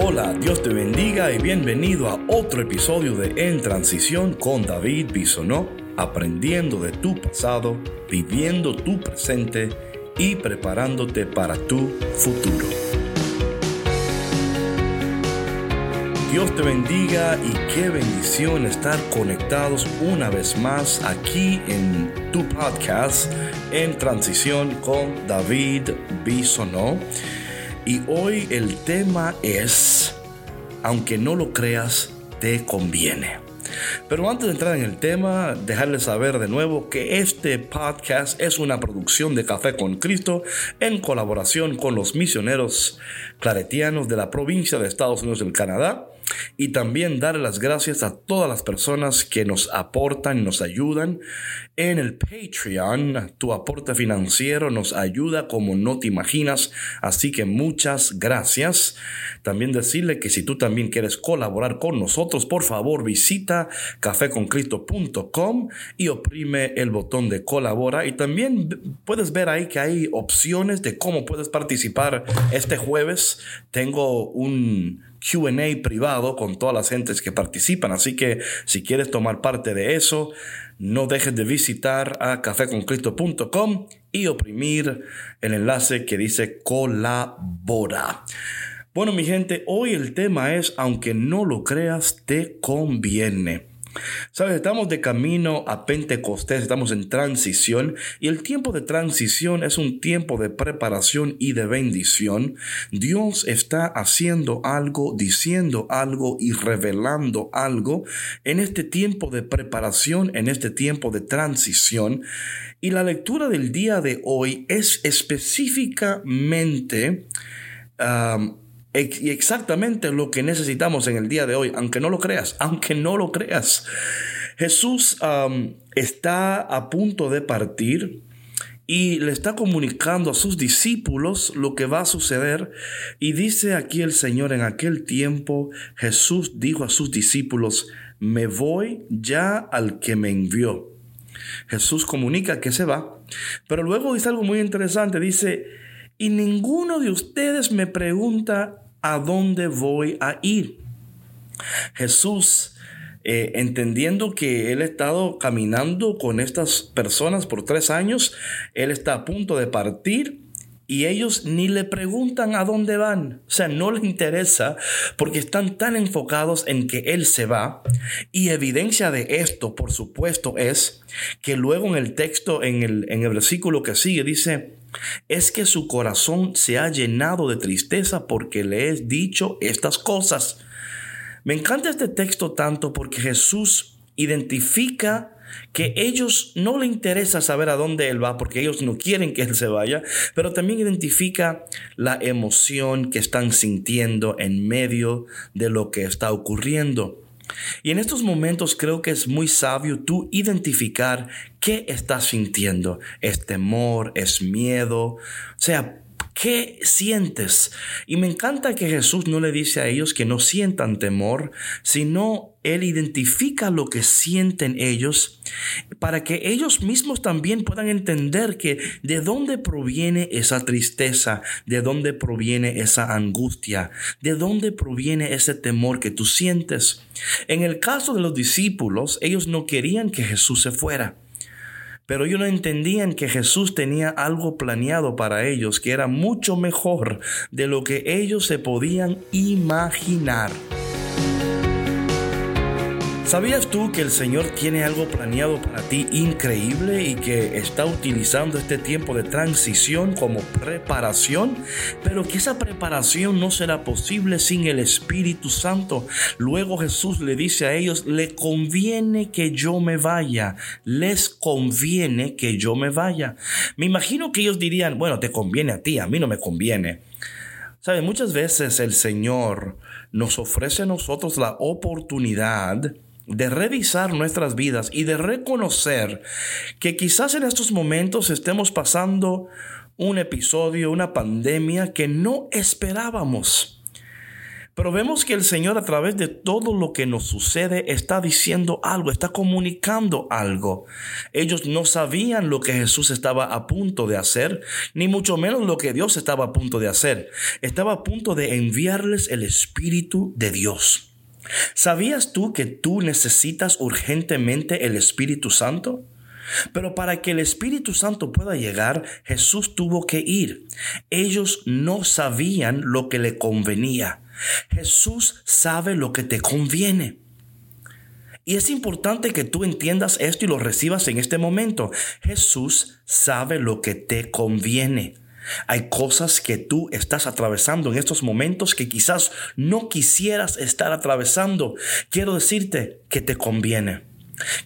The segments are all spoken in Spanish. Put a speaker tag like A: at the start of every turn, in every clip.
A: Hola, Dios te bendiga y bienvenido a otro episodio de En Transición con David Bisonó, aprendiendo de tu pasado, viviendo tu presente y preparándote para tu futuro. Dios te bendiga y qué bendición estar conectados una vez más aquí en tu podcast en transición con David Bisonó. Y hoy el tema es, aunque no lo creas, te conviene. Pero antes de entrar en el tema, dejarles saber de nuevo que este podcast es una producción de Café con Cristo en colaboración con los misioneros claretianos de la provincia de Estados Unidos del Canadá y también dar las gracias a todas las personas que nos aportan nos ayudan en el Patreon. Tu aporte financiero nos ayuda como no te imaginas, así que muchas gracias. También decirle que si tú también quieres colaborar con nosotros, por favor visita cafeconcristo.com y oprime el botón de colabora y también puedes ver ahí que hay opciones de cómo puedes participar este jueves. Tengo un QA privado con todas las gentes que participan. Así que si quieres tomar parte de eso, no dejes de visitar a cafeconcristo.com y oprimir el enlace que dice colabora. Bueno, mi gente, hoy el tema es, aunque no lo creas, te conviene. Sabes, estamos de camino a Pentecostés, estamos en transición y el tiempo de transición es un tiempo de preparación y de bendición. Dios está haciendo algo, diciendo algo y revelando algo en este tiempo de preparación, en este tiempo de transición. Y la lectura del día de hoy es específicamente y exactamente lo que necesitamos en el día de hoy, aunque no lo creas, aunque no lo creas. Jesús está a punto de partir y le está comunicando a sus discípulos lo que va a suceder. Y dice aquí el Señor, en aquel tiempo Jesús dijo a sus discípulos, me voy ya al que me envió. Jesús comunica que se va, pero luego dice algo muy interesante, dice, y ninguno de ustedes me pregunta a dónde voy a ir. Jesús, eh, entendiendo que él ha estado caminando con estas personas por tres años, él está a punto de partir y ellos ni le preguntan a dónde van. O sea, no les interesa porque están tan enfocados en que Él se va. Y evidencia de esto, por supuesto, es que luego en el texto, en el, en el versículo que sigue, dice, es que su corazón se ha llenado de tristeza porque le he dicho estas cosas. Me encanta este texto tanto porque Jesús identifica que ellos no le interesa saber a dónde Él va porque ellos no quieren que Él se vaya, pero también identifica la emoción que están sintiendo en medio de lo que está ocurriendo. Y en estos momentos creo que es muy sabio tú identificar qué estás sintiendo. ¿Es temor? ¿Es miedo? O sea, ¿Qué sientes? Y me encanta que Jesús no le dice a ellos que no sientan temor, sino Él identifica lo que sienten ellos para que ellos mismos también puedan entender que de dónde proviene esa tristeza, de dónde proviene esa angustia, de dónde proviene ese temor que tú sientes. En el caso de los discípulos, ellos no querían que Jesús se fuera. Pero ellos no entendían que Jesús tenía algo planeado para ellos que era mucho mejor de lo que ellos se podían imaginar. ¿Sabías tú que el Señor tiene algo planeado para ti increíble y que está utilizando este tiempo de transición como preparación? Pero que esa preparación no será posible sin el Espíritu Santo. Luego Jesús le dice a ellos, le conviene que yo me vaya, les conviene que yo me vaya. Me imagino que ellos dirían, bueno, te conviene a ti, a mí no me conviene. ¿Sabes? Muchas veces el Señor nos ofrece a nosotros la oportunidad de revisar nuestras vidas y de reconocer que quizás en estos momentos estemos pasando un episodio, una pandemia que no esperábamos. Pero vemos que el Señor a través de todo lo que nos sucede está diciendo algo, está comunicando algo. Ellos no sabían lo que Jesús estaba a punto de hacer, ni mucho menos lo que Dios estaba a punto de hacer. Estaba a punto de enviarles el Espíritu de Dios. ¿Sabías tú que tú necesitas urgentemente el Espíritu Santo? Pero para que el Espíritu Santo pueda llegar, Jesús tuvo que ir. Ellos no sabían lo que le convenía. Jesús sabe lo que te conviene. Y es importante que tú entiendas esto y lo recibas en este momento. Jesús sabe lo que te conviene. Hay cosas que tú estás atravesando en estos momentos que quizás no quisieras estar atravesando. Quiero decirte que te conviene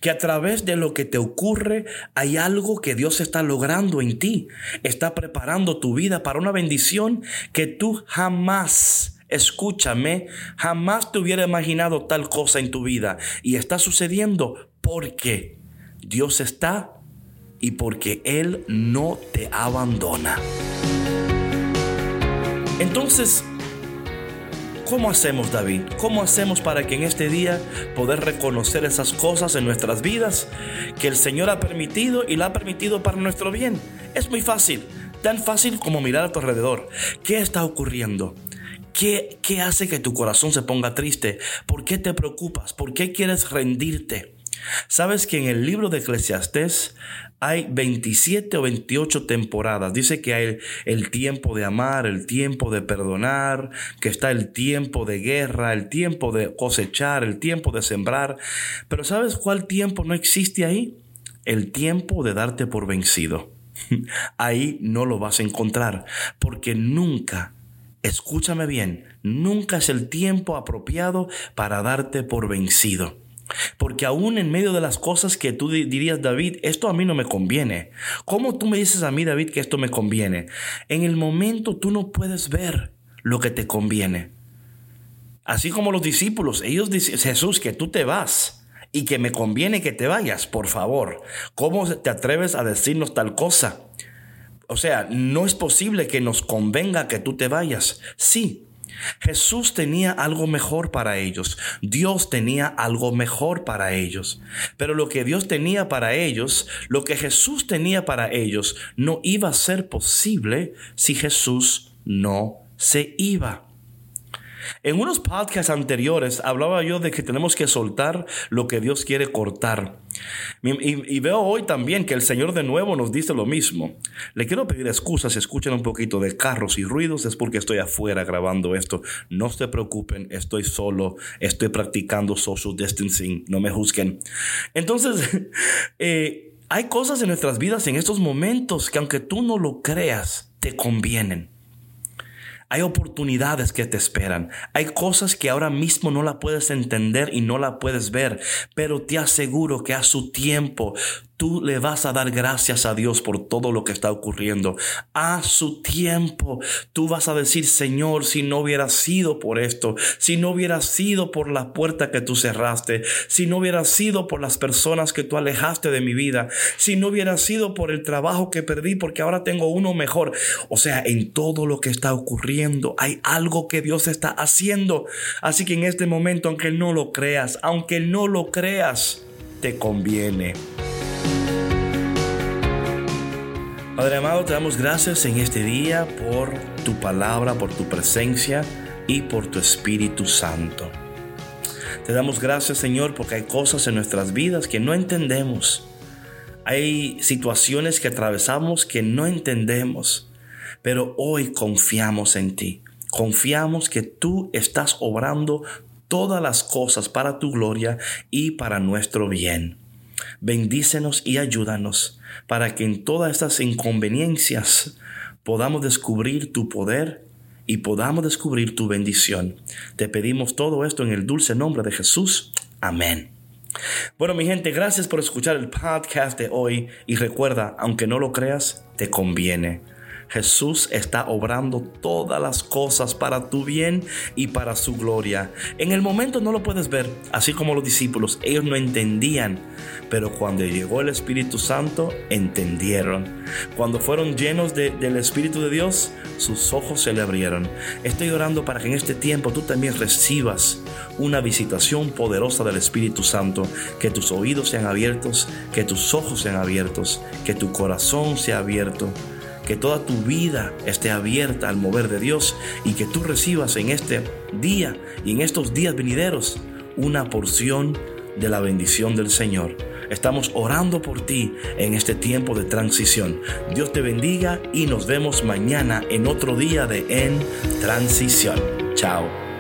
A: que a través de lo que te ocurre hay algo que Dios está logrando en ti. Está preparando tu vida para una bendición que tú jamás, escúchame, jamás te hubiera imaginado tal cosa en tu vida. Y está sucediendo porque Dios está y porque Él no te abandona. Entonces, ¿Cómo hacemos, David? ¿Cómo hacemos para que en este día poder reconocer esas cosas en nuestras vidas que el Señor ha permitido y la ha permitido para nuestro bien? Es muy fácil, tan fácil como mirar a tu alrededor. ¿Qué está ocurriendo? ¿Qué, ¿Qué hace que tu corazón se ponga triste? ¿Por qué te preocupas? ¿Por qué quieres rendirte? Sabes que en el libro de Eclesiastés hay 27 o 28 temporadas. Dice que hay el, tiempo de amar, el tiempo de perdonar, que está el tiempo de guerra, el tiempo de cosechar, el tiempo de sembrar. Pero ¿sabes cuál tiempo no existe ahí? El tiempo de darte por vencido. Ahí no lo vas a encontrar, porque nunca escúchame bien, nunca es el tiempo apropiado para darte por vencido. Porque aún en medio de las cosas que tú dirías, David, esto a mí no me conviene. ¿Cómo tú me dices a mí, David, que esto me conviene? En el momento tú no puedes ver lo que te conviene. Así como los discípulos, ellos dicen, Jesús, que tú te vas y que me conviene que te vayas, por favor. ¿Cómo te atreves a decirnos tal cosa? O sea, no es posible que nos convenga que tú te vayas. Sí, Jesús tenía algo mejor para ellos. Dios tenía algo mejor para ellos. Pero lo que Dios tenía para ellos, lo que Jesús tenía para ellos, no iba a ser posible si Jesús no se iba. En unos podcasts anteriores hablaba yo de que tenemos que soltar lo que Dios quiere cortar. Y, veo hoy también que el Señor de nuevo nos dice lo mismo. Le quiero pedir excusas si escuchan un poquito de carros y ruidos, es porque estoy afuera grabando esto. No se preocupen, estoy solo, estoy practicando social distancing, no me juzguen. Entonces, eh, hay cosas en nuestras vidas en estos momentos que aunque tú no lo creas, te convienen. Hay oportunidades que te esperan. Hay cosas que ahora mismo no la puedes entender y no la puedes ver, pero te aseguro que a su tiempo tú le vas a dar gracias a Dios por todo lo que está ocurriendo. A su tiempo, tú vas a decir, Señor, si no hubiera sido por esto, si no hubiera sido por la puerta que tú cerraste, si no hubiera sido por las personas que tú alejaste de mi vida, si no hubiera sido por el trabajo que perdí porque ahora tengo uno mejor. O sea, en todo lo que está ocurriendo hay algo que Dios está haciendo. Así que en este momento, aunque no lo creas, aunque no lo creas, te conviene. Padre amado, te damos gracias en este día por tu palabra, por tu presencia y por tu Espíritu Santo. Te damos gracias, Señor, porque hay cosas en nuestras vidas que no entendemos. Hay situaciones que atravesamos que no entendemos, pero hoy confiamos en ti. Confiamos que tú estás obrando todas las cosas para tu gloria y para nuestro bien. Bendícenos y ayúdanos para que en todas estas inconveniencias podamos descubrir tu poder y podamos descubrir tu bendición. Te pedimos todo esto en el dulce nombre de Jesús. Amén. Bueno, mi gente, gracias por escuchar el podcast de hoy y recuerda, aunque no lo creas, te conviene. Jesús está obrando todas las cosas para tu bien y para su gloria. En el momento no lo puedes ver, así como los discípulos, ellos no entendían, pero cuando llegó el Espíritu Santo, entendieron. Cuando fueron llenos del Espíritu de Dios, sus ojos se le abrieron. Estoy orando para que en este tiempo tú también recibas una visitación poderosa del Espíritu Santo, que tus oídos sean abiertos, que tus ojos sean abiertos, que tu corazón sea abierto que toda tu vida esté abierta al mover de Dios y que tú recibas en este día y en estos días venideros una porción de la bendición del Señor. Estamos orando por ti en este tiempo de transición. Dios te bendiga y nos vemos mañana en otro día de En Transición. Chao.